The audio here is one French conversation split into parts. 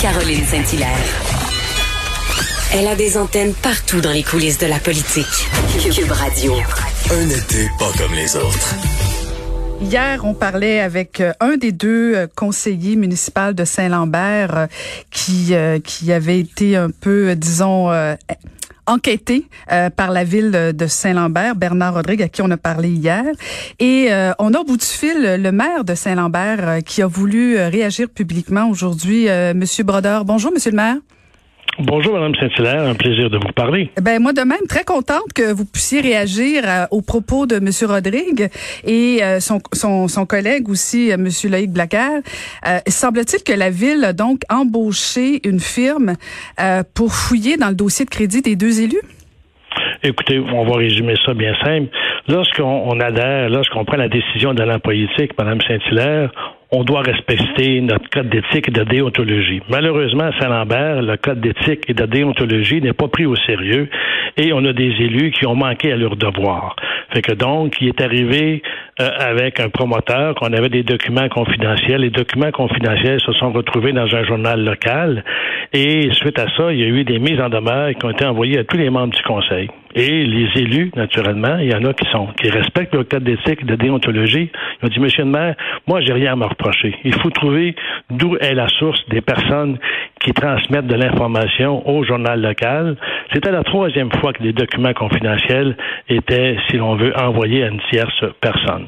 Caroline Saint-Hilaire. Elle a des antennes partout dans les coulisses de la politique. Cube Radio. Un été pas comme les autres. Hier, on parlait avec euh, un des deux euh, conseillers municipaux de Saint-Lambert euh, qui qui avait été un peu, disons, enquêté par la ville de Saint-Lambert, Bernard Rodrigue, à qui on a parlé hier. Et on a au bout du fil le maire de Saint-Lambert qui a voulu réagir publiquement aujourd'hui. Monsieur Brodeur, bonjour, monsieur le maire. Bonjour, Madame Saint-Hilaire. Un plaisir de vous parler. Ben, moi de même, très contente que vous puissiez réagir euh, aux propos de Monsieur Rodrigue et euh, son, son, son, collègue aussi, euh, Monsieur Loïc Blacker. Semble-t-il que la Ville a donc embauché une firme pour fouiller dans le dossier de crédit des deux élus? Écoutez, on va résumer ça bien simple. Lorsqu'on adhère, lorsqu'on prend la décision d'aller en politique, Madame Saint-Hilaire, on doit respecter notre code d'éthique et de déontologie. Malheureusement, à Saint-Lambert, le code d'éthique et de déontologie n'est pas pris au sérieux et on a des élus qui ont manqué à leur devoir. Fait que donc, il est arrivé euh, avec un promoteur qu'on avait des documents confidentiels. Les documents confidentiels se sont retrouvés dans un journal local et suite à ça, il y a eu des mises en demeure qui ont été envoyées à tous les membres du conseil. Et les élus, naturellement, il y en a qui sont qui respectent le code d'éthique, de déontologie. Ils ont dit, Monsieur le maire, moi, j'ai rien à me reprocher. Il faut trouver d'où est la source des personnes qui transmettent de l'information au journal local. C'était la troisième fois que des documents confidentiels étaient, si l'on veut, envoyés à une tierce personne.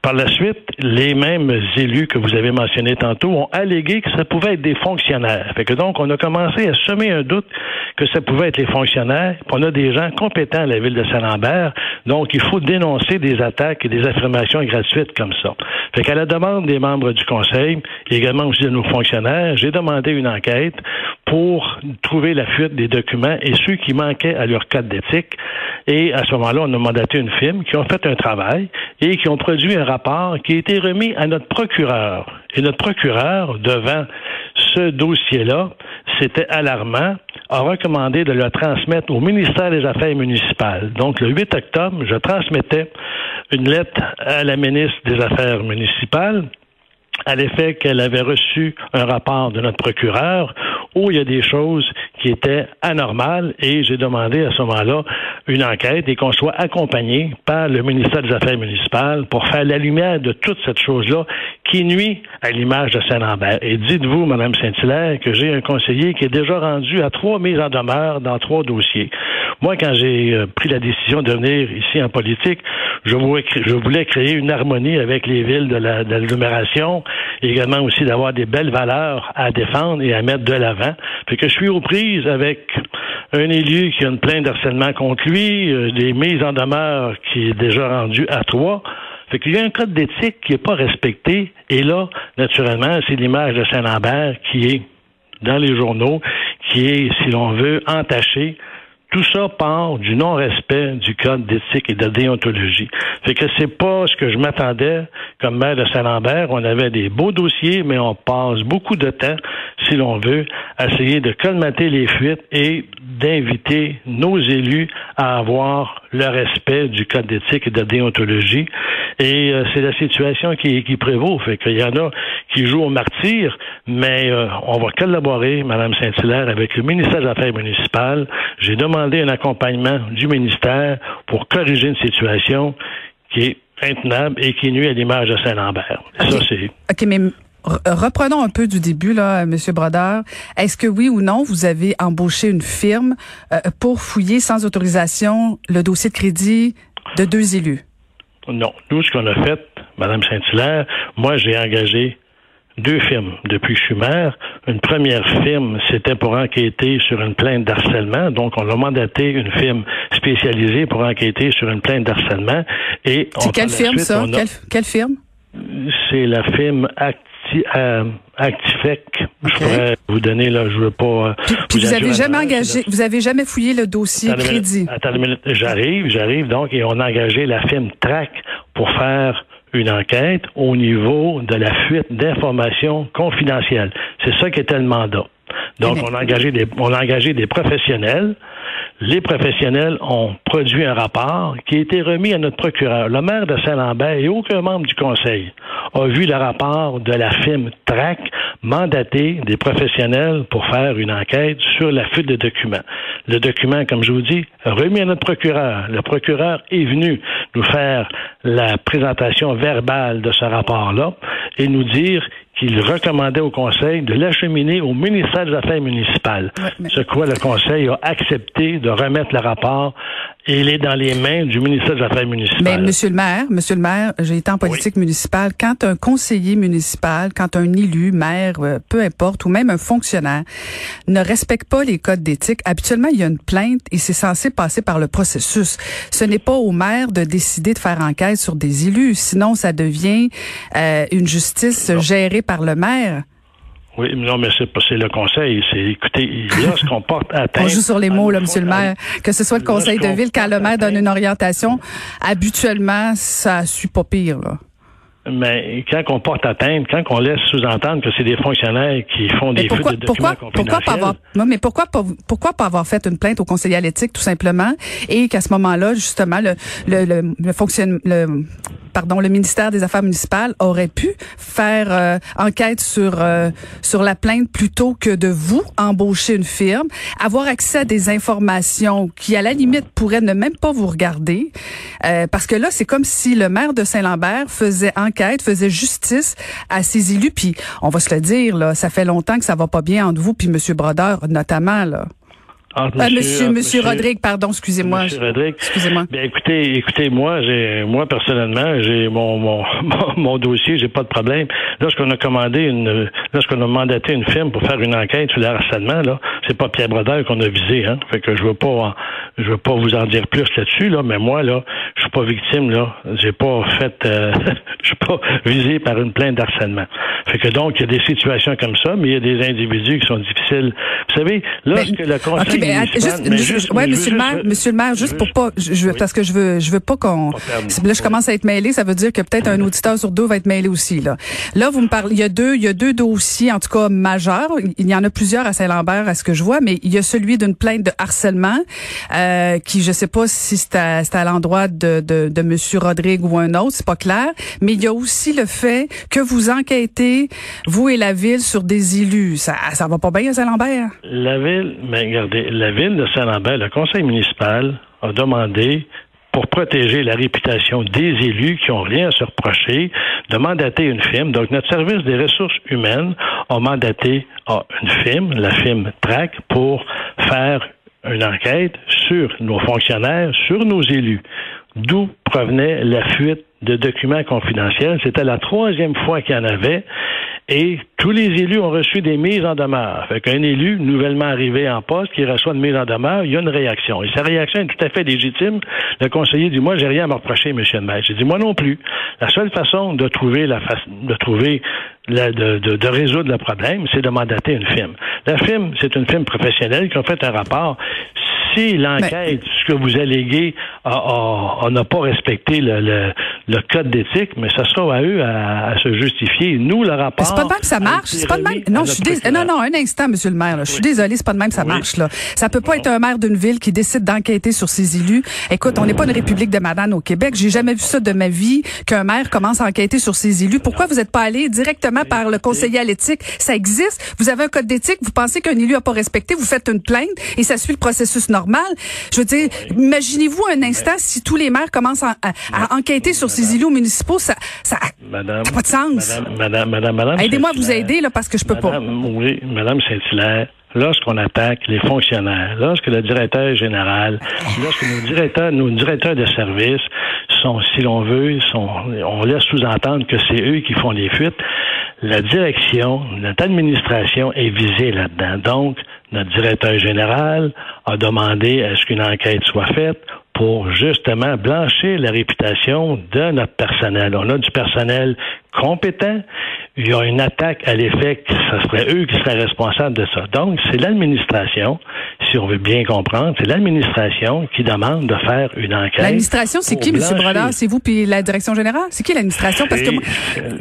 Par la suite, les mêmes élus que vous avez mentionnés tantôt ont allégué que ça pouvait être des fonctionnaires. Donc, on a commencé à semer un doute que ça pouvait être les fonctionnaires. On a des gens compétents à la ville de Saint-Lambert. Donc, il faut dénoncer des attaques et des affirmations gratuites comme ça. Fait qu'à la demande des membres du conseil, et également aussi de nos fonctionnaires, j'ai demandé une enquête pour trouver la fuite des documents et ceux qui manquaient à leur code d'éthique. Et à ce moment-là, on a mandaté une firme qui ont fait un travail et qui ont produit un rapport qui a été remis à notre procureur. Et notre procureur, devant ce dossier-là, c'était alarmant, a recommandé de le transmettre au ministère des Affaires municipales. Donc, le 8 octobre, je transmettais une lettre à la ministre des Affaires municipales à l'effet qu'elle avait reçu un rapport de notre procureur où il y a des choses qui étaient anormales et j'ai demandé à ce moment-là une enquête et qu'on soit accompagné par le ministère des Affaires municipales pour faire la lumière de toute cette chose-là qui nuit à l'image de Saint-Lambert. Et dites-vous, Madame Saint-Hilaire, que j'ai un conseiller qui est déjà rendu à trois mises en demeure dans trois dossiers. Moi, quand j'ai euh, pris la décision de venir ici en politique, je voulais, créer une harmonie avec les villes de l'agglomération, également aussi d'avoir des belles valeurs à défendre et à mettre de l'avant. Fait que je suis aux prises avec un élu qui a une plainte d'harcèlement contre lui, euh, des mises en demeure qui est déjà rendu à trois. Fait qu'il y a un code d'éthique qui n'est pas respecté. Et là, naturellement, c'est l'image de Saint-Lambert qui est dans les journaux, qui est, si l'on veut, entaché tout ça part du non-respect du code d'éthique et de déontologie. Fait que c'est pas ce que je m'attendais comme maire de Saint-Lambert. On avait des beaux dossiers, mais on passe beaucoup de temps, si l'on veut, à essayer de colmater les fuites et d'inviter nos élus à avoir le respect du code d'éthique et de déontologie. Et euh, c'est la situation qui, qui prévaut. Fait qu'il y en a qui jouent au martyr, mais euh, on va collaborer, Mme Saint-Hilaire, avec le ministère des Affaires municipales. J'ai demandé un accompagnement du ministère pour corriger une situation qui est intenable et qui nuit à l'image de Saint-Lambert. Ça, c'est... OK, mais reprenons un peu du début, là, M. Brodeur. Est-ce que oui ou non, vous avez embauché une firme euh, pour fouiller sans autorisation le dossier de crédit de deux élus? Non. Nous, ce qu'on a fait, Mme Saint-Hilaire, moi, j'ai engagé deux firmes depuis que je suis maire. Une première firme, c'était pour enquêter sur une plainte d'harcèlement. Donc, on a mandaté une firme spécialisée pour enquêter sur une plainte d'harcèlement. Et c'est quelle firme, ça? Quelle, firme? C'est la firme Acti, euh, Actifec. Je pourrais vous donner, là, je veux pas. Euh, puis, vous, avez jamais engagé, vous avez jamais fouillé le dossier crédit? attends une minute. J'arrive, j'arrive donc, et on a engagé la firme TRAC pour faire une enquête au niveau de la fuite d'informations confidentielles. C'est ça qui était le mandat. Donc, on a engagé des, on a engagé des professionnels. les professionnels ont produit un rapport qui a été remis à notre procureur. Le maire de Saint-Lambert et aucun membre du conseil a vu le rapport de la firme TRAC mandater des professionnels pour faire une enquête sur la fuite de documents. Le document, comme je vous dis, remis à notre procureur. Le procureur est venu nous faire la présentation verbale de ce rapport-là et nous dire qu'il recommandait au Conseil de l'acheminer au ministère des Affaires municipales. Ce quoi le Conseil a accepté de remettre le rapport et il est dans les mains du ministère des Affaires municipales. Mais Monsieur le maire, Monsieur le maire, j'ai été en politique municipale. Quand un conseiller municipal, quand un élu, maire, euh, peu importe, ou même un fonctionnaire, ne respecte pas les codes d'éthique, habituellement il y a une plainte et c'est censé passer par le processus. Ce n'est pas au maire de décider de faire enquête sur des élus, sinon ça devient euh, une justice gérée par le maire. Oui, non, mais c'est pas c'est le conseil. C'est écoutez, lorsqu'on porte atteinte. On joue sur les mots, là, Monsieur le maire. Que ce soit le conseil de ville, quand le maire donne une orientation, habituellement, ça suit pas pire, là. Mais quand on porte atteinte, quand on laisse sous-entendre que c'est des fonctionnaires qui font des pourquoi, de documents pourquoi, pourquoi pas avoir, mais pourquoi pas, pourquoi pas avoir fait une plainte au conseiller à l'éthique tout simplement et qu'à ce moment-là, justement, le, le, le, le, fonctionne, le pardon, le ministère des Affaires municipales aurait pu faire euh, enquête sur euh, sur la plainte plutôt que de vous embaucher une firme, avoir accès à des informations qui à la limite pourraient ne même pas vous regarder, euh, parce que là c'est comme si le maire de Saint-Lambert faisait enquête, faisait justice à ses élus, puis on va se le dire là, ça fait longtemps que ça va pas bien entre vous puis Monsieur Brodeur notamment là. Ah, monsieur, monsieur, monsieur, Rodrigue, pardon, excusez-moi. Monsieur Rodrigue. Excusez-moi. Bien, écoutez, écoutez, moi, j'ai, moi, personnellement, j'ai mon, mon, mon dossier, j'ai pas de problème. Lorsqu'on a commandé une, lorsqu'on a mandaté une firme pour faire une enquête sur le harcèlement, là, c'est pas Pierre Brodeur qu'on a visé, hein. Fait que je veux pas, je veux pas vous en dire plus là-dessus, là, mais moi, là, je suis pas victime, là. J'ai pas fait, euh, je suis pas visé par une plainte d'harcèlement. Fait que donc, il y a des situations comme ça, mais il y a des individus qui sont difficiles. Vous savez, lorsque le conseil mais, juste, juste, ouais, monsieur le maire, monsieur le maire, juste, pour pas, je, parce que je veux, je veux pas qu'on, là, je commence à être mêlé, ça veut dire que peut-être un auditeur sur deux va être mêlé aussi, là. Là, vous me parlez, il y a deux, il y a deux dossiers, en tout cas, majeurs. Il y en a plusieurs à Saint-Lambert, à ce que je vois, mais il y a celui d'une plainte de harcèlement, euh, qui, je sais pas si c'est à, l'endroit de, de, de monsieur Rodrigue ou un autre, c'est pas clair, mais il y a aussi le fait que vous enquêtez, vous et la ville, sur des élus. Ça, ça va pas bien à Saint-Lambert? La ville, mais regardez, la ville de Saint-Lambert, le conseil municipal a demandé pour protéger la réputation des élus qui ont rien à se reprocher, de mandater une firme. Donc, notre service des ressources humaines a mandaté une firme, la firme TRAC, pour faire une enquête sur nos fonctionnaires, sur nos élus. D'où provenait la fuite de documents confidentiels. C'était la troisième fois qu'il y en avait. Et tous les élus ont reçu des mises en demeure. Fait qu'un élu nouvellement arrivé en poste qui reçoit une mise en demeure, il y a une réaction. Et sa réaction est tout à fait légitime. Le conseiller dit, moi, j'ai rien à me reprocher, monsieur le maire. J'ai dit, moi non plus. La seule façon de trouver la de trouver la, de, de, de, résoudre le problème, c'est de mandater une firme. La firme, c'est une firme professionnelle qui a fait un rapport si l'enquête, ce que vous alléguez, on n'a pas respecté le, le, le code d'éthique, mais ça sera à eux à, à, se justifier. Nous, le rapport. C'est pas de même que ça marche. C'est pas de même. Non, je suis dés... non, non, un instant, Monsieur le maire. Là. Je suis désolé, c'est pas de même que ça marche. Là. Ça peut pas être un maire d'une ville qui décide d'enquêter sur ses élus. Écoute, on n'est pas une république de madame au Québec. J'ai jamais vu ça de ma vie qu'un maire commence à enquêter sur ses élus. Pourquoi vous n'êtes pas allé directement par le conseiller à l'éthique Ça existe. Vous avez un code d'éthique. Vous pensez qu'un élu a pas respecté. Vous faites une plainte et ça suit le processus normal. Je veux dire, imaginez-vous un instant si tous les maires commencent à, à, enquêter sur ces îlots municipaux, ça ça n'a pas de sens. Madame, madame, madame, Aidez-moi à vous aider là parce que je peux pas. Oui, madame Saint-Hilaire lorsqu'on attaque les fonctionnaires, lorsque le directeur général, lorsque nos directeurs, nos directeurs de service sont, si l'on veut, sont, on laisse sous-entendre que c'est eux qui font les fuites, la direction, notre administration est visée là-dedans. Donc, notre directeur général a demandé à ce qu'une enquête soit faite pour justement blanchir la réputation de notre personnel. On a du personnel compétents, il y a une attaque à l'effet que ce serait eux qui seraient responsables de ça. Donc, c'est l'administration, si on veut bien comprendre, c'est l'administration qui demande de faire une enquête. L'administration, c'est qui, M. Brodeur? C'est vous puis la direction générale? C'est qui l'administration? Parce que moi,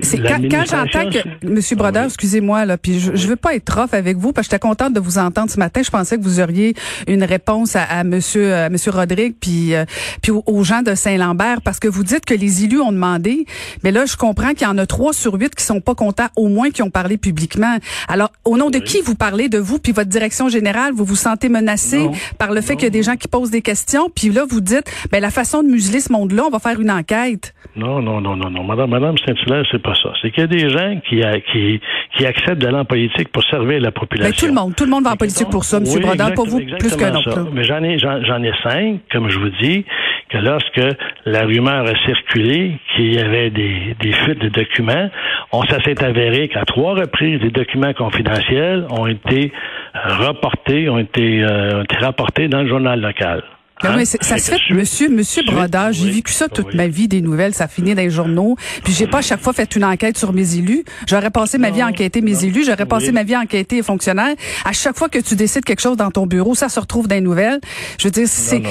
c'est quand, quand j'entends que, M. Brodeur, excusez-moi, là, puis je, je veux pas être rough avec vous, parce que j'étais contente de vous entendre ce matin. Je pensais que vous auriez une réponse à, à Monsieur, à Monsieur Rodrigue, puis, euh, puis aux, gens de Saint-Lambert, parce que vous dites que les élus ont demandé, mais là, je comprends qu'il y en a trois sur huit qui sont pas contents, au moins qui ont parlé publiquement. Alors, au nom de qui vous parlez de vous puis votre direction générale, vous vous sentez menacé par le fait qu'il y a des gens qui posent des questions, puis là vous dites, ben la façon de museler ce monde-là, on va faire une enquête. Non, non, non, non, non, Madame, Madame Saint-Hilaire, c'est pas ça. C'est qu'il y a des gens qui, qui, qui acceptent d'aller en politique pour servir la population. Ben, tout le monde, tout le monde va en politique pour ça, M. Oui, Brodeur, pas vous plus qu'un autre. Mais j'en ai, j'en ai cinq, comme je vous dis, que lorsque la rumeur a circulé qu'il y avait des, des fuites de documents, on s'est avéré qu'à trois reprises, des documents confidentiels ont été reportés, ont été, euh, ont été rapportés dans le journal local. Mais hein? ça se fait, monsieur, monsieur Brodeur, j'ai vécu ça toute ma vie, des nouvelles, ça finit dans les journaux. Puis j'ai pas à chaque fois fait une enquête sur mes élus. J'aurais passé ma vie à enquêter mes élus, j'aurais passé ma vie à enquêter les fonctionnaires. À chaque fois que tu décides quelque chose dans ton bureau, ça se retrouve dans les nouvelles. Je veux dire, c'est,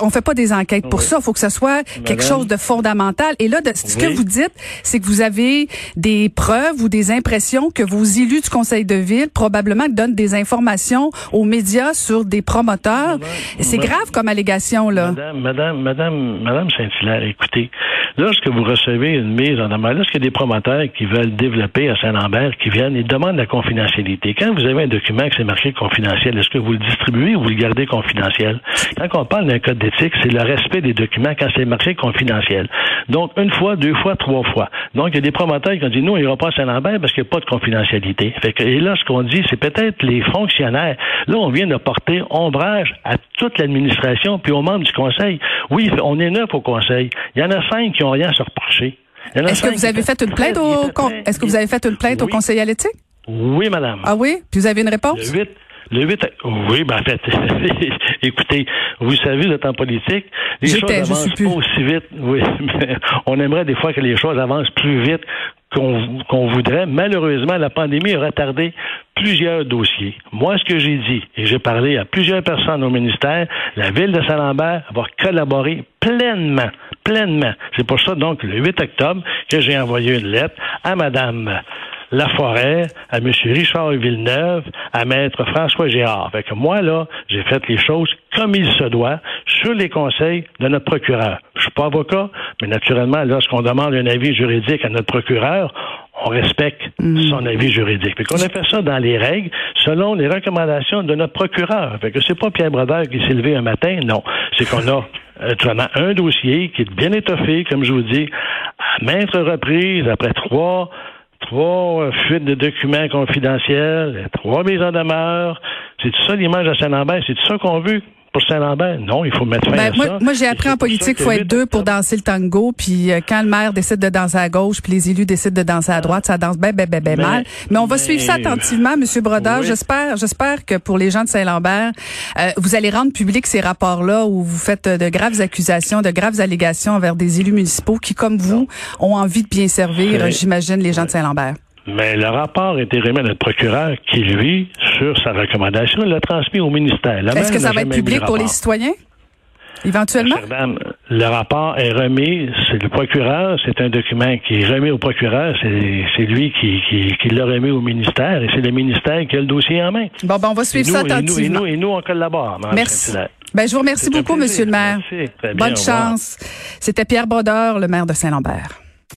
on fait pas des enquêtes pour ça. Il faut que ça soit quelque chose de fondamental. Et là, de, ce que vous dites, c'est que vous avez des preuves ou des impressions que vos élus du conseil de ville probablement donnent des informations aux médias sur des promoteurs. C'est grave comme Madame, Madame, Madame, Madame Saint-Hilaire, écoutez, lorsque vous recevez une mise en demeure, lorsqu'il y a des promoteurs qui veulent développer à Saint-Lambert, qui viennent, ils demandent la confidentialité? Quand vous avez un document qui c'est marqué confidentiel, est-ce que vous le distribuez ou vous le gardez confidentiel? Quand on parle d'un code d'éthique, c'est le respect des documents quand c'est marqué confidentiel. Donc, une fois, deux fois, trois fois. Donc, il y a des promoteurs qui ont dit, il n'y aura pas à Saint-Lambert parce qu'il n'y a pas de confidentialité. Fait que, et là, ce qu'on dit, c'est peut-être les fonctionnaires. Là, on vient de porter ombrage à toute l'administration puis aux membres du Conseil. Oui, on est neuf au Conseil. Il y en a cinq qui n'ont rien à se reprocher. Est-ce que vous avez fait une plainte au Est-ce que vous avez fait une plainte au Conseil à l'éthique? Oui, madame. Ah oui? Puis vous avez une réponse? Le 8, le 8, oui, ben en fait, écoutez, vous savez, vous êtes en politique, les choses avancent pas aussi vite. Oui, mais on aimerait des fois que les choses avancent plus vite qu'on voudrait. Malheureusement, la pandémie a retardé plusieurs dossiers. Moi, ce que j'ai dit, et j'ai parlé à plusieurs personnes au ministère, la ville de Saint-Lambert va collaborer pleinement, pleinement. C'est pour ça, donc, le 8 octobre, que j'ai envoyé une lettre à Madame Laforêt, à M. Richard Villeneuve, à Maître François Gérard. Fait que moi, là, j'ai fait les choses comme il se doit, sur les conseils de notre procureur. Je suis pas avocat, mais naturellement, lorsqu'on demande un avis juridique à notre procureur, on respecte mm. son avis juridique. Puis qu'on a fait ça dans les règles, selon les recommandations de notre procureur. Fait que c'est pas Pierre Brodeur qui s'est levé un matin, non. C'est qu'on a euh, un dossier qui est bien étoffé, comme je vous dis, à maintes reprises, après trois trois fuites de documents confidentiels, trois mises en demeure. C'est tout ça l'image de Saint-Lambert? C'est tout ça qu'on veut? Pour Saint-Lambert? Non, il faut mettre fin ben, à moi, ça. Moi, j'ai appris en politique qu'il faut être deux pour danser le tango. Puis euh, quand le maire décide de danser à gauche, puis les élus décident de danser à droite, ça danse bien, bien, bien, bien mal. Mais on va suivre ça attentivement, Monsieur Brodeur. J'espère, j'espère que pour les gens de Saint-Lambert, euh, vous allez rendre public ces rapports-là où vous faites de graves accusations, de graves allégations envers des élus municipaux qui, comme vous, ont envie de bien servir, j'imagine, les gens de Saint-Lambert. Mais le rapport été remis à notre procureur qui, lui, sur sa recommandation, l'a transmis au ministère. Est-ce que ça va être public pour les citoyens? Éventuellement? le rapport est remis, c'est le procureur, c'est un document qui est remis au procureur, c'est lui qui, qui, l'a remis au ministère et c'est le ministère qui a le dossier en main. Bon, ben on va suivre ça attentivement. Et nous, on collabore. Merci. Ben, je vous remercie beaucoup, Monsieur le maire. Bonne chance. C'était Pierre Brodeur, le maire de Saint-Lambert.